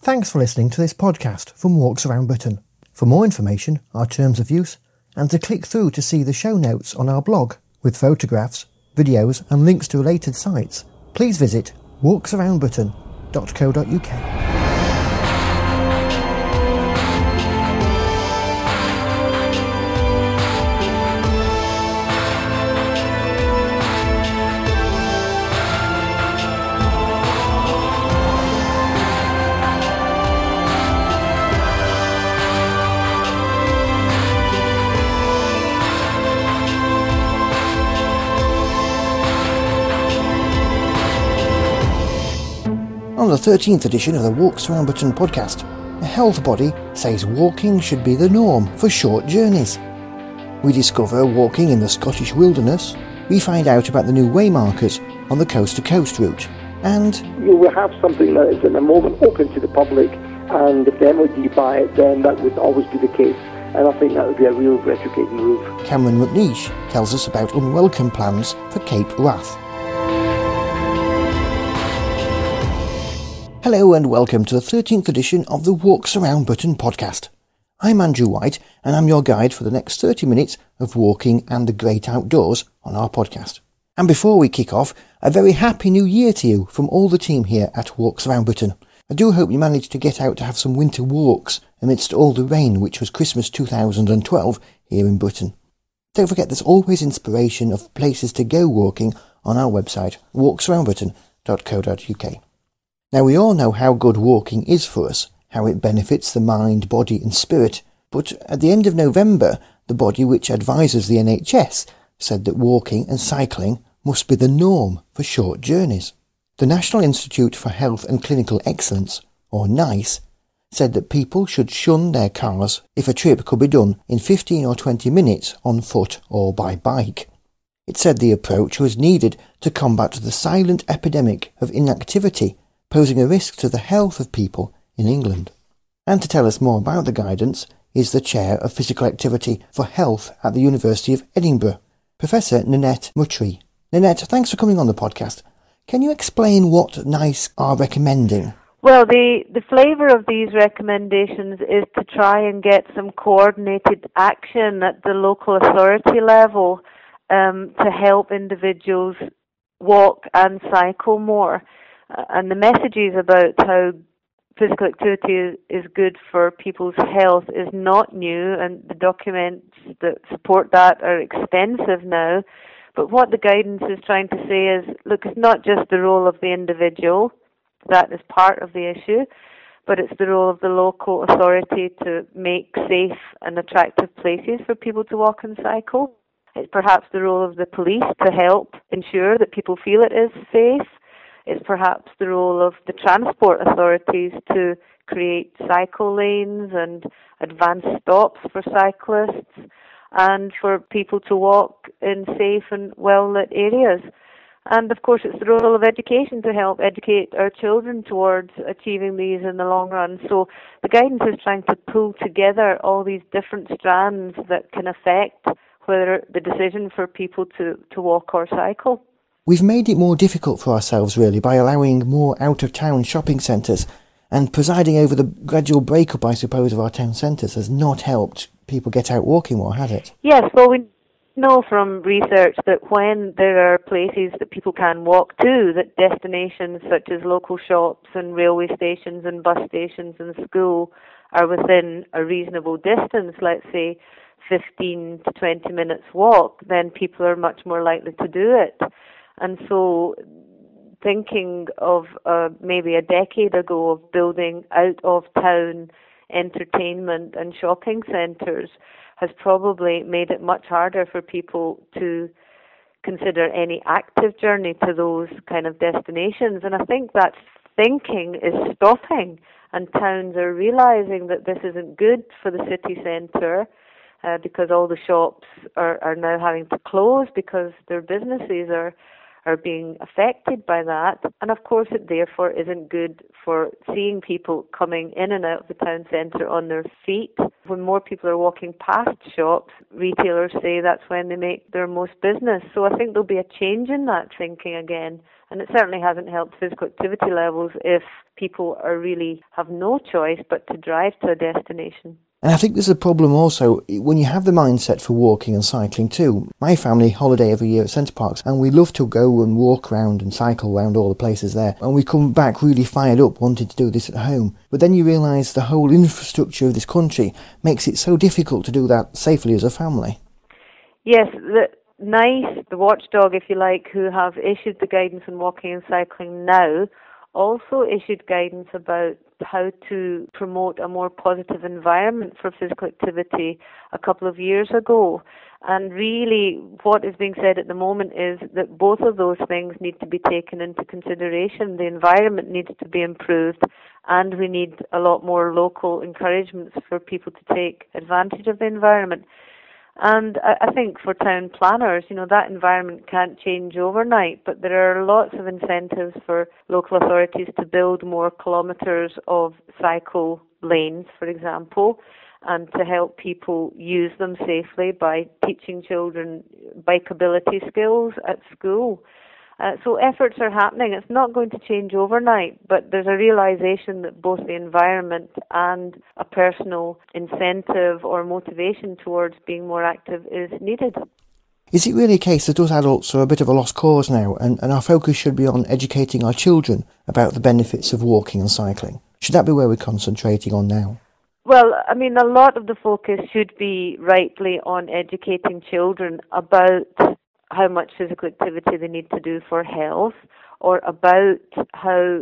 Thanks for listening to this podcast from Walks Around Britain. For more information, our terms of use, and to click through to see the show notes on our blog with photographs, videos, and links to related sites, please visit walksaroundbritain.co.uk. On the 13th edition of the Walks Around Britain podcast, a health body says walking should be the norm for short journeys. We discover walking in the Scottish wilderness, we find out about the new waymarkers on the coast to coast route, and you will have something that is in the moment open to the public, and if the MOD buy it, then that would always be the case. And I think that would be a real retrograde move. Cameron McNeish tells us about unwelcome plans for Cape Wrath. Hello and welcome to the 13th edition of the Walks Around Britain podcast. I'm Andrew White and I'm your guide for the next 30 minutes of walking and the great outdoors on our podcast. And before we kick off, a very happy new year to you from all the team here at Walks Around Britain. I do hope you managed to get out to have some winter walks amidst all the rain which was Christmas 2012 here in Britain. Don't forget there's always inspiration of places to go walking on our website, walksaroundbritain.co.uk. Now we all know how good walking is for us, how it benefits the mind, body and spirit, but at the end of November, the body which advises the NHS said that walking and cycling must be the norm for short journeys. The National Institute for Health and Clinical Excellence, or NICE, said that people should shun their cars if a trip could be done in 15 or 20 minutes on foot or by bike. It said the approach was needed to combat the silent epidemic of inactivity posing a risk to the health of people in England. And to tell us more about the guidance is the Chair of Physical Activity for Health at the University of Edinburgh, Professor Nanette Mutrie. Nanette, thanks for coming on the podcast. Can you explain what NICE are recommending? Well, the, the flavour of these recommendations is to try and get some coordinated action at the local authority level um, to help individuals walk and cycle more. Uh, and the messages about how physical activity is, is good for people's health is not new, and the documents that support that are extensive now. But what the guidance is trying to say is look, it's not just the role of the individual, that is part of the issue, but it's the role of the local authority to make safe and attractive places for people to walk and cycle. It's perhaps the role of the police to help ensure that people feel it is safe it's perhaps the role of the transport authorities to create cycle lanes and advanced stops for cyclists and for people to walk in safe and well lit areas. And of course, it's the role of education to help educate our children towards achieving these in the long run. So the guidance is trying to pull together all these different strands that can affect whether the decision for people to, to walk or cycle. We've made it more difficult for ourselves, really, by allowing more out of town shopping centres, and presiding over the gradual breakup, I suppose, of our town centres has not helped people get out walking more, has it? Yes, well, we know from research that when there are places that people can walk to, that destinations such as local shops and railway stations and bus stations and school are within a reasonable distance, let's say 15 to 20 minutes walk, then people are much more likely to do it. And so thinking of uh, maybe a decade ago of building out of town entertainment and shopping centres has probably made it much harder for people to consider any active journey to those kind of destinations. And I think that thinking is stopping and towns are realizing that this isn't good for the city centre uh, because all the shops are, are now having to close because their businesses are are being affected by that. And of course, it therefore isn't good for seeing people coming in and out of the town centre on their feet. When more people are walking past shops, retailers say that's when they make their most business. So I think there'll be a change in that thinking again. And it certainly hasn't helped physical activity levels if people are really have no choice but to drive to a destination. And I think there's a problem also when you have the mindset for walking and cycling too. My family holiday every year at Center Parcs and we love to go and walk around and cycle around all the places there. And we come back really fired up wanting to do this at home. But then you realise the whole infrastructure of this country makes it so difficult to do that safely as a family. Yes, the NICE, the watchdog if you like, who have issued the guidance on walking and cycling now also issued guidance about how to promote a more positive environment for physical activity a couple of years ago. And really, what is being said at the moment is that both of those things need to be taken into consideration. The environment needs to be improved, and we need a lot more local encouragements for people to take advantage of the environment. And I think for town planners, you know, that environment can't change overnight, but there are lots of incentives for local authorities to build more kilometres of cycle lanes, for example, and to help people use them safely by teaching children bikeability skills at school. Uh, so efforts are happening. It's not going to change overnight, but there's a realization that both the environment and a personal incentive or motivation towards being more active is needed. Is it really a case that us adults are a bit of a lost cause now and, and our focus should be on educating our children about the benefits of walking and cycling? Should that be where we're concentrating on now? Well, I mean, a lot of the focus should be rightly on educating children about how much physical activity they need to do for health or about how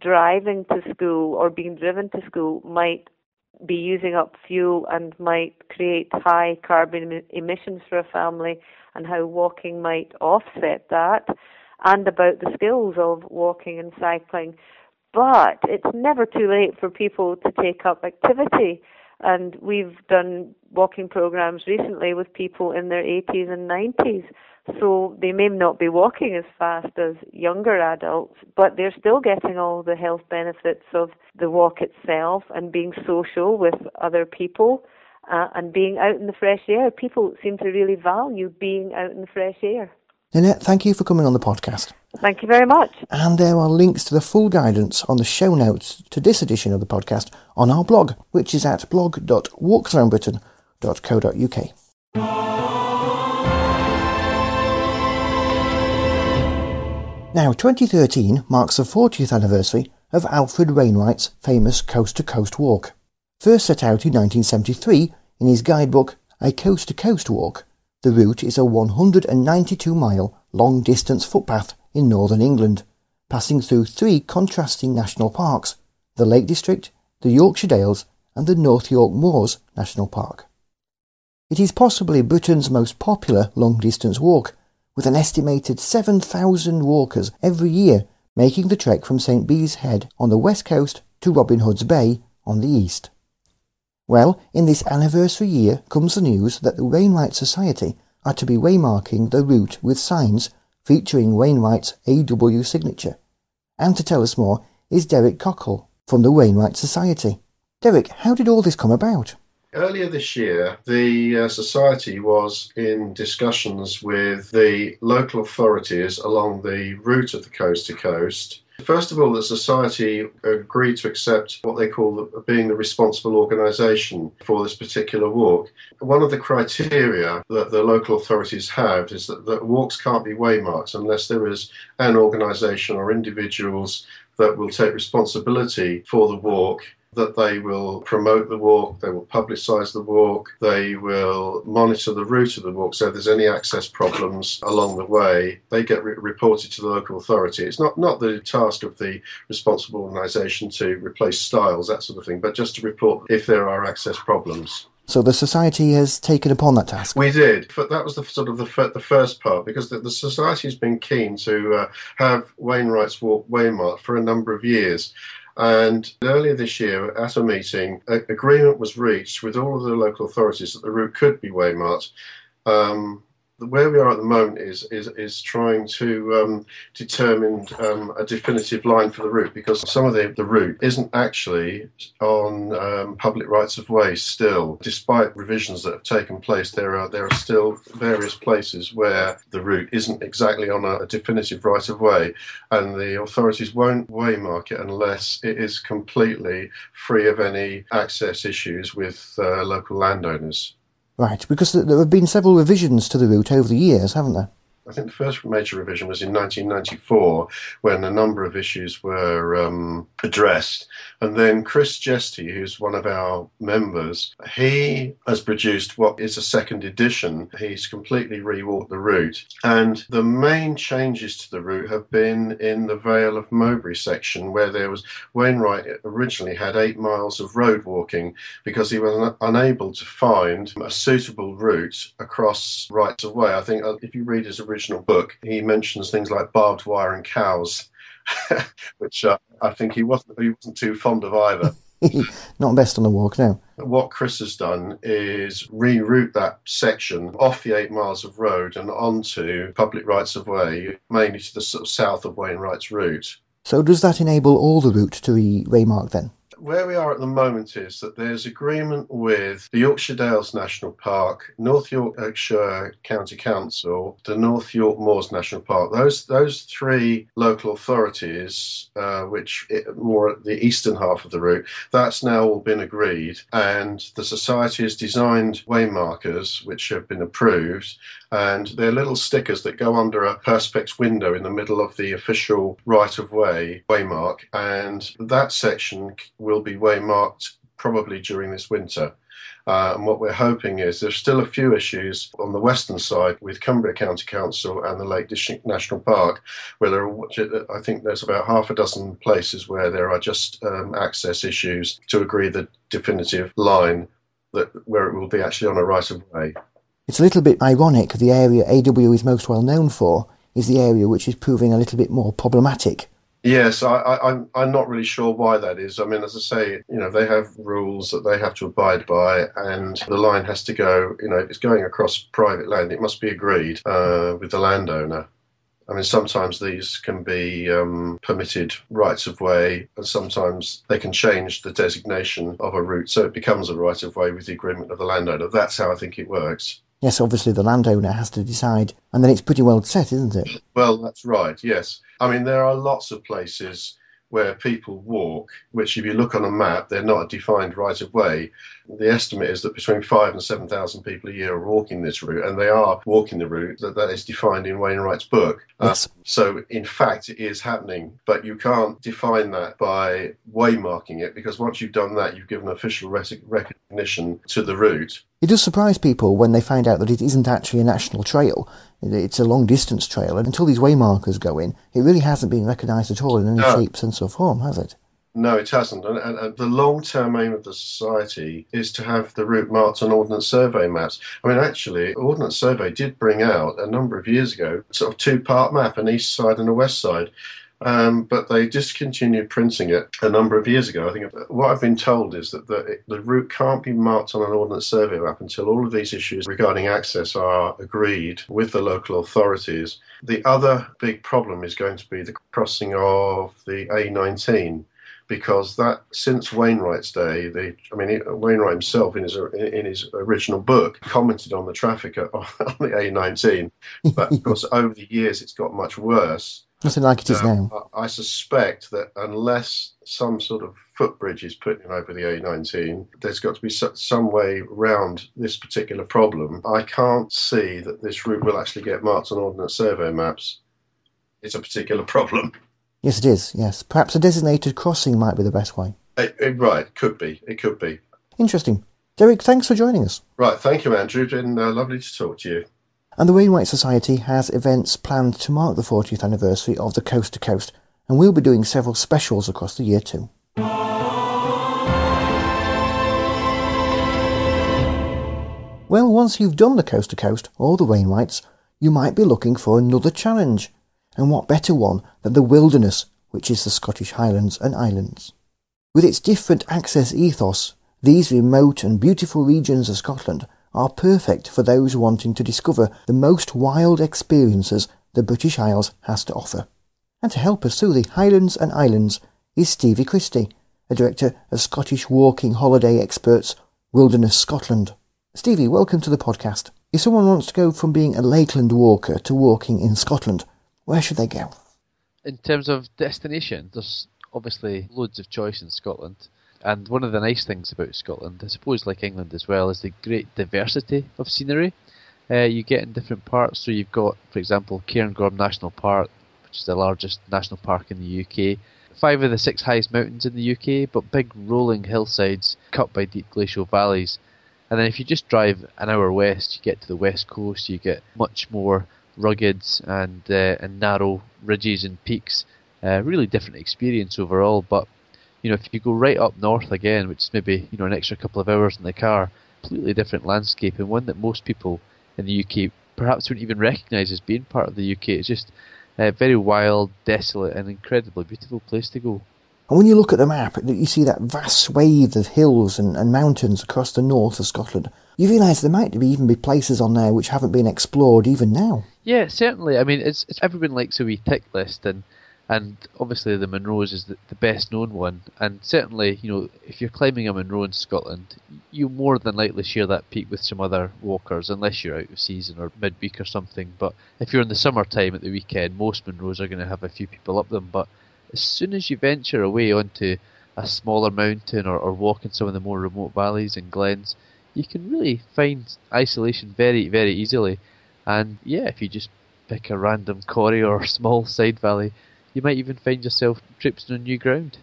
driving to school or being driven to school might be using up fuel and might create high carbon emissions for a family and how walking might offset that and about the skills of walking and cycling. But it's never too late for people to take up activity. And we've done walking programs recently with people in their 80s and 90s so they may not be walking as fast as younger adults, but they're still getting all the health benefits of the walk itself and being social with other people uh, and being out in the fresh air. People seem to really value being out in the fresh air. Nanette, thank you for coming on the podcast. Thank you very much. And there are links to the full guidance on the show notes to this edition of the podcast on our blog, which is at blog.walksaroundbritain.co.uk. Now, 2013 marks the 40th anniversary of Alfred Wainwright's famous Coast to Coast Walk. First set out in 1973 in his guidebook A Coast to Coast Walk, the route is a 192 mile long distance footpath in northern England, passing through three contrasting national parks the Lake District, the Yorkshire Dales, and the North York Moors National Park. It is possibly Britain's most popular long distance walk with an estimated 7,000 walkers every year making the trek from St. Bees Head on the west coast to Robin Hood's Bay on the east. Well, in this anniversary year comes the news that the Wainwright Society are to be waymarking the route with signs featuring Wainwright's AW signature. And to tell us more is Derek Cockell from the Wainwright Society. Derek, how did all this come about? Earlier this year, the uh, Society was in discussions with the local authorities along the route of the coast to coast. First of all, the Society agreed to accept what they call the, being the responsible organisation for this particular walk. One of the criteria that the local authorities have is that, that walks can't be waymarked unless there is an organisation or individuals that will take responsibility for the walk that they will promote the walk, they will publicise the walk, they will monitor the route of the walk. So if there's any access problems along the way, they get re- reported to the local authority. It's not, not the task of the responsible organisation to replace stiles, that sort of thing, but just to report if there are access problems. So the society has taken upon that task. We did, but that was the sort of the, the first part because the, the society has been keen to uh, have Wainwright's Walk waymarked for a number of years. And earlier this year, at a meeting, a, agreement was reached with all of the local authorities that the route could be waymarked. Um, where we are at the moment is is, is trying to um, determine um, a definitive line for the route because some of the, the route isn't actually on um, public rights of way still. Despite revisions that have taken place, there are there are still various places where the route isn't exactly on a, a definitive right of way, and the authorities won't waymark it unless it is completely free of any access issues with uh, local landowners. Right, because there have been several revisions to the route over the years, haven't there? I think the first major revision was in 1994 when a number of issues were um, addressed. And then Chris Jesty, who's one of our members, he has produced what is a second edition. He's completely rewalked the route. And the main changes to the route have been in the Vale of Mowbray section, where there was Wainwright originally had eight miles of road walking because he was un- unable to find a suitable route across rights of way. I think uh, if you read his original original book, he mentions things like barbed wire and cows, which uh, I think he wasn't he wasn't too fond of either. Not best on the walk now. What Chris has done is reroute that section off the eight miles of road and onto public rights of way, mainly to the sort of south of Wainwright's route. So does that enable all the route to be waymarked then? Where we are at the moment is that there's agreement with the Yorkshire Dales National Park, North Yorkshire County Council, the North York Moors National Park. Those those three local authorities, uh, which it, more at the eastern half of the route, that's now all been agreed, and the society has designed waymarkers which have been approved, and they're little stickers that go under a perspex window in the middle of the official right of way waymark, and that section will be waymarked probably during this winter. Uh, and what we're hoping is there's still a few issues on the western side with Cumbria County Council and the Lake District National Park, where there are, I think there's about half a dozen places where there are just um, access issues to agree the definitive line that where it will be actually on a right of way. It's a little bit ironic the area AW is most well known for is the area which is proving a little bit more problematic. Yes, I, I, I'm I'm not really sure why that is. I mean, as I say, you know, they have rules that they have to abide by, and the line has to go. You know, if it's going across private land, it must be agreed uh, with the landowner. I mean, sometimes these can be um, permitted rights of way, and sometimes they can change the designation of a route so it becomes a right of way with the agreement of the landowner. That's how I think it works. Yes, obviously the landowner has to decide, and then it's pretty well set, isn't it? Well, that's right, yes. I mean, there are lots of places where people walk, which, if you look on a map, they're not a defined right of way. The estimate is that between five and 7,000 people a year are walking this route, and they are walking the route that, that is defined in Wainwright's book. Uh, yes. Uh, so, in fact, it is happening, but you can't define that by waymarking it because once you've done that, you've given official recognition to the route. It does surprise people when they find out that it isn't actually a national trail. It's a long distance trail, and until these waymarkers go in, it really hasn't been recognised at all in any no. shape, sense, or form, has it? No, it hasn't. And, and, and the long term aim of the society is to have the route marked on Ordnance Survey maps. I mean, actually, Ordnance Survey did bring out a number of years ago sort of two part map, an east side and a west side. Um, but they discontinued printing it a number of years ago. I think what I've been told is that the, the route can't be marked on an ordnance survey map until all of these issues regarding access are agreed with the local authorities. The other big problem is going to be the crossing of the A19 because that since Wainwright's day, the I mean Wainwright himself in his in his original book commented on the traffic on the A19, but of course over the years it's got much worse. Nothing like it is um, now. I suspect that unless some sort of footbridge is put in over the A19, there's got to be some way around this particular problem. I can't see that this route will actually get marked on Ordnance Survey maps. It's a particular problem. Yes, it is. Yes, perhaps a designated crossing might be the best way. It, it, right, could be. It could be. Interesting. Derek, thanks for joining us. Right, thank you, Andrew. It's been uh, lovely to talk to you. And the Wainwright Society has events planned to mark the 40th anniversary of the Coast to Coast, and we'll be doing several specials across the year too. Well, once you've done the coast to coast or the Wainwrights, you might be looking for another challenge. And what better one than the wilderness, which is the Scottish Highlands and Islands. With its different access ethos, these remote and beautiful regions of Scotland are perfect for those wanting to discover the most wild experiences the British Isles has to offer. And to help us through the Highlands and Islands is Stevie Christie, a director of Scottish Walking Holiday Experts Wilderness Scotland. Stevie, welcome to the podcast. If someone wants to go from being a Lakeland walker to walking in Scotland, where should they go? In terms of destination, there's obviously loads of choice in Scotland. And one of the nice things about Scotland, I suppose, like England as well, is the great diversity of scenery uh, you get in different parts. So you've got, for example, Cairngorm National Park, which is the largest national park in the UK. Five of the six highest mountains in the UK, but big rolling hillsides cut by deep glacial valleys. And then if you just drive an hour west, you get to the west coast. You get much more rugged and uh, and narrow ridges and peaks. Uh, really different experience overall. But you know, if you go right up north again, which is maybe you know an extra couple of hours in the car, completely different landscape and one that most people in the UK perhaps wouldn't even recognise as being part of the UK. It's just a very wild, desolate, and incredibly beautiful place to go. And when you look at the map, you see that vast swathe of hills and, and mountains across the north of Scotland. You realise there might even be places on there which haven't been explored even now. Yeah, certainly. I mean, it's, it's everyone likes a wee tick list, and and obviously the Munros is the, the, best known one. And certainly, you know, if you're climbing a Munro in Scotland, you more than likely share that peak with some other walkers, unless you're out of season or midweek or something. But if you're in the summertime at the weekend, most Munros are going to have a few people up them. But as soon as you venture away onto a smaller mountain or, or walk in some of the more remote valleys and glens, you can really find isolation very, very easily. And yeah, if you just pick a random corrie or small side valley, you might even find yourself tripping on new ground.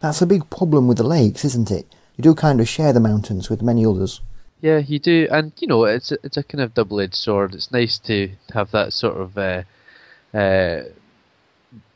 That's a big problem with the lakes, isn't it? You do kind of share the mountains with many others. Yeah, you do, and you know it's a, it's a kind of double-edged sword. It's nice to have that sort of uh, uh,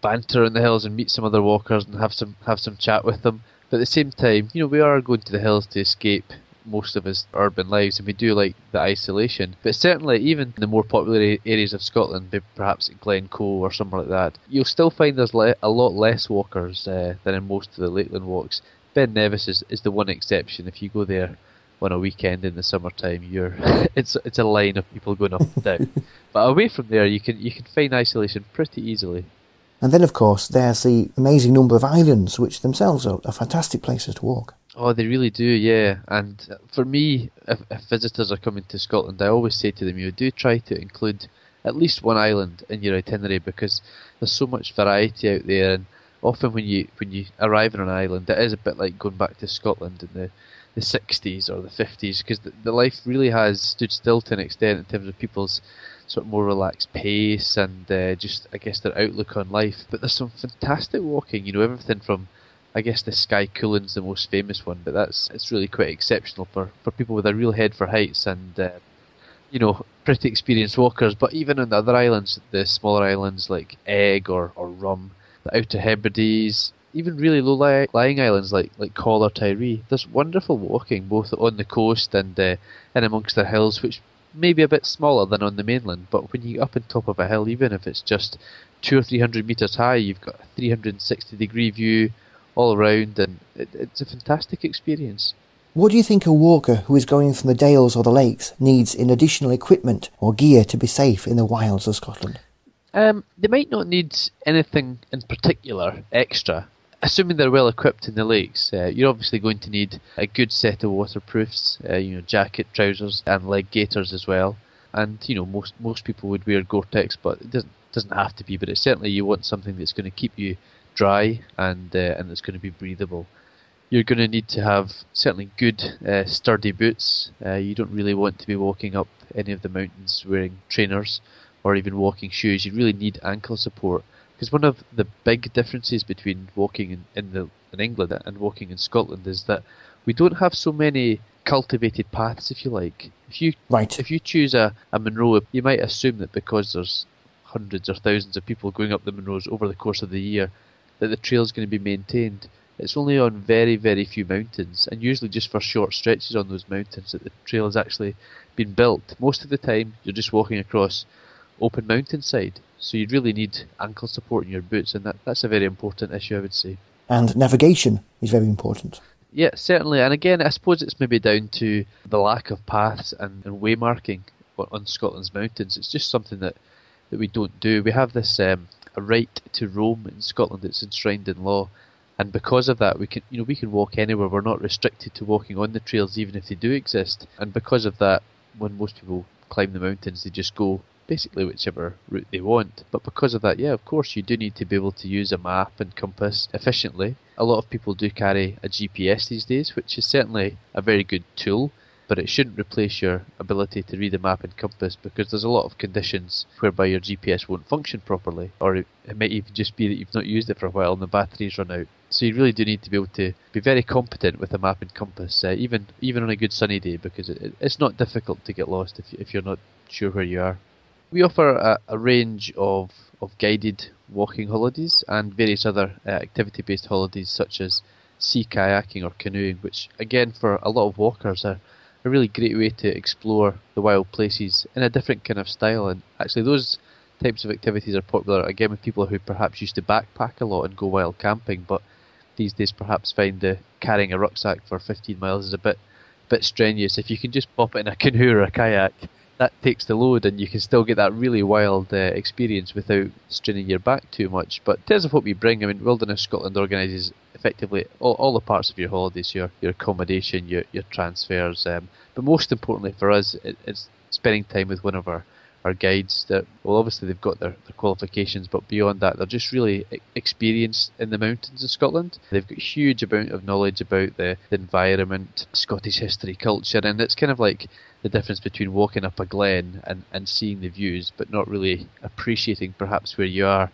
banter in the hills and meet some other walkers and have some have some chat with them. But at the same time, you know, we are going to the hills to escape most of his urban lives, and we do like the isolation. But certainly, even in the more popular areas of Scotland, perhaps Glencoe or somewhere like that, you'll still find there's le- a lot less walkers uh, than in most of the Lakeland walks. Ben Nevis is, is the one exception. If you go there on a weekend in the summertime, you're it's it's a line of people going up and down. but away from there, you can you can find isolation pretty easily. And then, of course, there's the amazing number of islands, which themselves are, are fantastic places to walk. Oh, they really do, yeah. And for me, if, if, visitors are coming to Scotland, I always say to them, you do try to include at least one island in your itinerary because there's so much variety out there. And often when you when you arrive on an island, it is a bit like going back to Scotland in the the 60s or the 50s because the, the life really has stood still to an extent in terms of people's sort of more relaxed pace and uh, just I guess their outlook on life. But there's some fantastic walking, you know, everything from I guess the Skye Cuillin's the most famous one, but that's it's really quite exceptional for, for people with a real head for heights and uh, you know pretty experienced walkers. But even on the other islands, the smaller islands like Eigg or, or Rum, the Outer Hebrides, even really low lying islands like like Coll or Tiree, there's wonderful walking both on the coast and uh, and amongst the hills, which may be a bit smaller than on the mainland. But when you get up on top of a hill, even if it's just two or three hundred meters high, you've got a 360 degree view all around, and it, it's a fantastic experience. What do you think a walker who is going from the dales or the lakes needs in additional equipment or gear to be safe in the wilds of Scotland? Um, they might not need anything in particular extra. Assuming they're well equipped in the lakes, uh, you're obviously going to need a good set of waterproofs, uh, you know, jacket, trousers, and leg gaiters as well. And you know, most most people would wear Gore-Tex, but it doesn't doesn't have to be. But it's certainly you want something that's going to keep you dry and uh, and it's going to be breathable. You're going to need to have certainly good uh, sturdy boots. Uh, you don't really want to be walking up any of the mountains wearing trainers or even walking shoes. You really need ankle support because one of the big differences between walking in, in the in England and walking in Scotland is that we don't have so many cultivated paths, if you like. If you right. if you choose a, a Munro, you might assume that because there's hundreds or thousands of people going up the Munros over the course of the year, that the trail is going to be maintained. it's only on very, very few mountains, and usually just for short stretches on those mountains that the trail has actually been built. Most of the time, you're just walking across open mountainside, so you'd really need ankle support in your boots, and that, that's a very important issue, I would say. And navigation is very important. Yeah, certainly. And again, I suppose it's maybe down to the lack of paths and, and waymarking on Scotland's mountains. It's just something that, that we don't do. We have this um, a right to roam in Scotland that's enshrined in law, and because of that, we can you know we can walk anywhere. We're not restricted to walking on the trails, even if they do exist. And because of that, when most people climb the mountains, they just go basically whichever route they want. But because of that, yeah, of course, you do need to be able to use a map and compass efficiently. A lot of people do carry a GPS these days, which is certainly a very good tool, but it shouldn't replace your ability to read a map and compass because there's a lot of conditions whereby your GPS won't function properly, or it, might even just be that you've not used it for a while and the batteries run out. So you really do need to be able to be very competent with a map and compass, uh, even even on a good sunny day, because it, it's not difficult to get lost if, if you're not sure where you are. We offer a, a range of, of guided walking holidays and various other uh, activity based holidays such as sea kayaking or canoeing, which again for a lot of walkers are a really great way to explore the wild places in a different kind of style. And actually, those types of activities are popular again with people who perhaps used to backpack a lot and go wild camping, but these days perhaps find the carrying a rucksack for 15 miles is a bit bit strenuous. If you can just pop it in a canoe or a kayak, that takes the load and you can still get that really wild uh, experience without straining your back too much. But in terms of what we bring, I mean, Wilderness Scotland organises effectively all, all the parts of your holidays, your, your accommodation, your, your transfers, um, but most importantly for us, it, it's spending time with one of our our guides that well obviously they've got their, their qualifications but beyond that they're just really experienced in the mountains of Scotland they've got huge amount of knowledge about the, the environment Scottish history culture and it's kind of like the difference between walking up a glen and, and seeing the views, but not really appreciating perhaps where you are,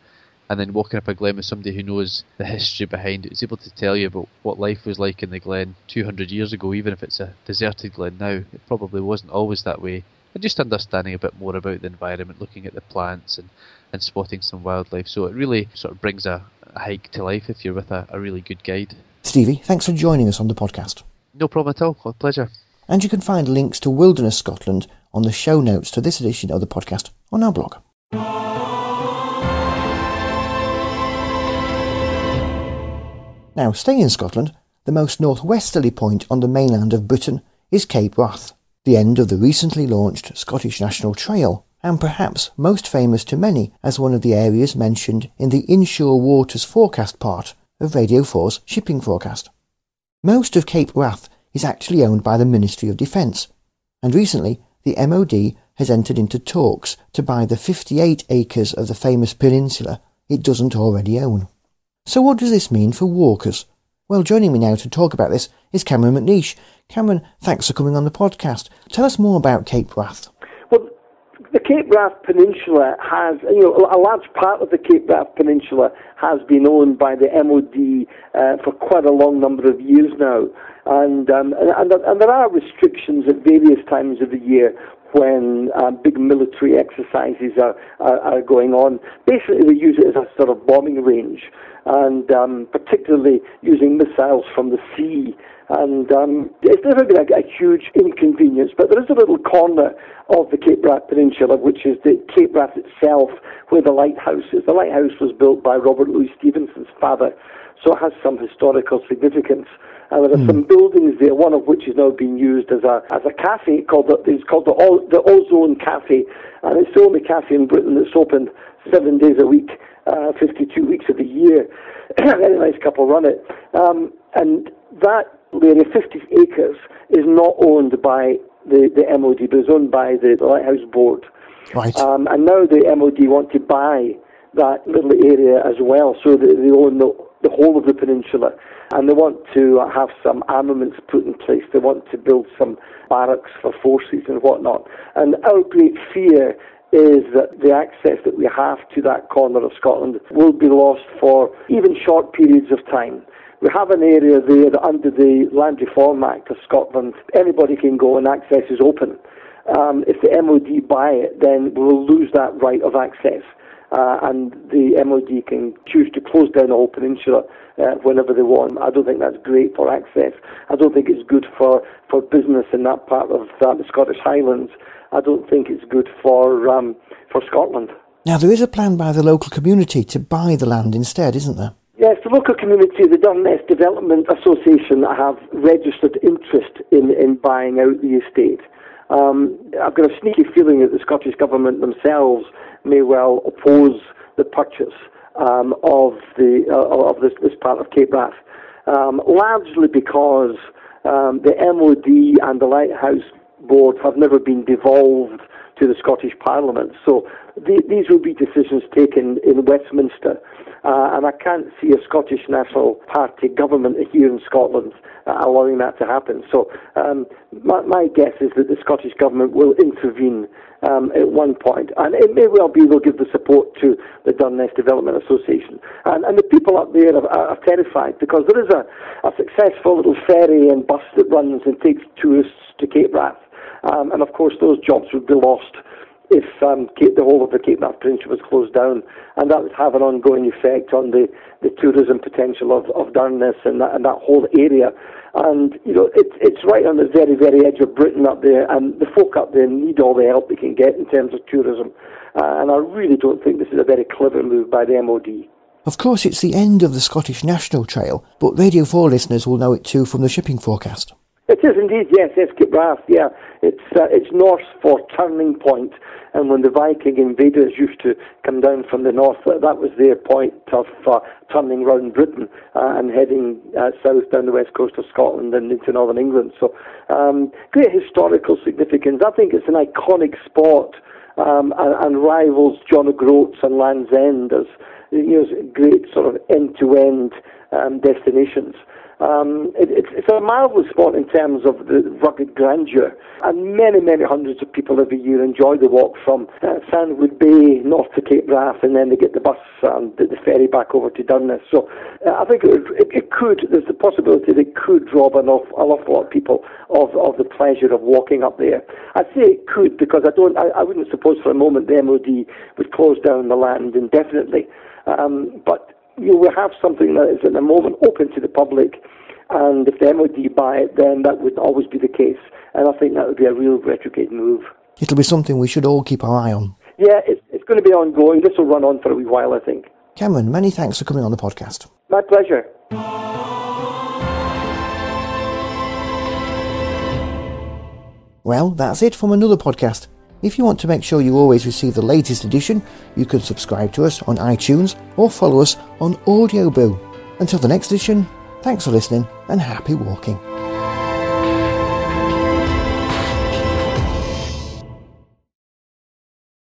and then walking up a glen with somebody who knows the history behind it, is able to tell you about what life was like in the glen 200 years ago, even if it's a deserted glen now. It probably wasn't always that way. And just understanding a bit more about the environment, looking at the plants and, and spotting some wildlife. So it really sort of brings a, a hike to life if you're with a, a really good guide. Stevie, thanks for joining us on the podcast. No problem at all. A pleasure and you can find links to Wilderness Scotland on the show notes to this edition of the podcast on our blog. Now, staying in Scotland, the most northwesterly point on the mainland of Britain is Cape Wrath, the end of the recently launched Scottish National Trail, and perhaps most famous to many as one of the areas mentioned in the inshore waters forecast part of Radio 4's shipping forecast. Most of Cape Wrath is actually owned by the Ministry of Defence, and recently the MOD has entered into talks to buy the 58 acres of the famous peninsula it doesn't already own. So what does this mean for walkers? Well, joining me now to talk about this is Cameron McNeish. Cameron, thanks for coming on the podcast. Tell us more about Cape Wrath. Well, the Cape Wrath Peninsula has, you know, a large part of the Cape Wrath Peninsula has been owned by the MOD uh, for quite a long number of years now. And, um, and, and, there are restrictions at various times of the year when um, big military exercises are, are, are, going on. Basically, they use it as a sort of bombing range, and um, particularly using missiles from the sea. And um, it's never been a, a, huge inconvenience, but there is a little corner of the Cape Wrath Peninsula, which is the Cape Wrath itself, where the lighthouse is. The lighthouse was built by Robert Louis Stevenson's father, so it has some historical significance. And there are mm. some buildings there, one of which is now being used as a as a cafe called the, it's called the the Ozone Cafe, and it's the only cafe in Britain that's open seven days a week, uh, 52 weeks of the year. Very nice couple run it, um, and that area, 50 acres, is not owned by the, the MOD, but is owned by the, the Lighthouse Board. Right. Um, and now the MOD want to buy that little area as well, so that they own the, the whole of the peninsula and they want to have some armaments put in place. They want to build some barracks for forces and whatnot. And our great fear is that the access that we have to that corner of Scotland will be lost for even short periods of time. We have an area there that under the Land Reform Act of Scotland, anybody can go and access is open. Um, if the MOD buy it, then we'll lose that right of access. uh, and the MOD can choose to close down the whole peninsula uh, whenever they want. I don't think that's great for access. I don't think it's good for, for business in that part of uh, the Scottish Highlands. I don't think it's good for um, for Scotland. Now, there is a plan by the local community to buy the land instead, isn't there? Yes, the local community, the Durness Development Association, have registered interest in, in buying out the estate. Um, I've got a sneaky feeling that the Scottish Government themselves may well oppose the purchase um, of the uh, of this, this part of Cape Wrath, um, largely because um, the MOD and the Lighthouse Board have never been devolved to the Scottish Parliament. So the, these will be decisions taken in Westminster. Uh, and I can't see a Scottish National Party government here in Scotland uh, allowing that to happen. So um, my, my, guess is that the Scottish government will intervene um, at one point, and it may well be they'll give the support to the Durness Development Association. And, and the people up there are, are, terrified because there is a, a successful little ferry and bus that runs and takes tourists to Cape Wrath. Um, and of course, those jobs would be lost if um, Cape, the whole of the Cape Wrath Peninsula was closed down, and that would have an ongoing effect on the, the tourism potential of, of Durness and that, and that whole area. And you know, it's it's right on the very very edge of Britain up there, and the folk up there need all the help they can get in terms of tourism. Uh, and I really don't think this is a very clever move by the MOD. Of course, it's the end of the Scottish National Trail, but Radio 4 listeners will know it too from the shipping forecast. It is indeed, yes, Wrath, yeah. It's, uh, it's Norse for Turning Point, and when the Viking invaders used to come down from the north, that was their point of uh, turning round Britain uh, and heading uh, south down the west coast of Scotland and into northern England. So, um, great historical significance. I think it's an iconic spot um, and, and, rivals John O'Groats and Land's End as you know, great sort of end-to-end um, destinations. Um, it, it's, it's a marvellous spot in terms of the rugged grandeur, and many, many hundreds of people every year enjoy the walk from uh, Sandwood Bay north to Cape Wrath, and then they get the bus and the, the ferry back over to Durness. So uh, I think it, it, it, could, there's the possibility that it could rob an awful, an awful lot of people of, of the pleasure of walking up there. I say it could because I don't, I, I wouldn't suppose for a moment the MOD would close down the land indefinitely. Um, but you will have something that is at the moment open to the public, and if the MOD buy it, then that would always be the case. And I think that would be a real retrograde move. It'll be something we should all keep our eye on. Yeah, it's, it's going to be ongoing. This will run on for a wee while, I think. Cameron, many thanks for coming on the podcast. My pleasure. Well, that's it from another podcast. If you want to make sure you always receive the latest edition, you can subscribe to us on iTunes or follow us on Audioboo. Until the next edition, thanks for listening and happy walking.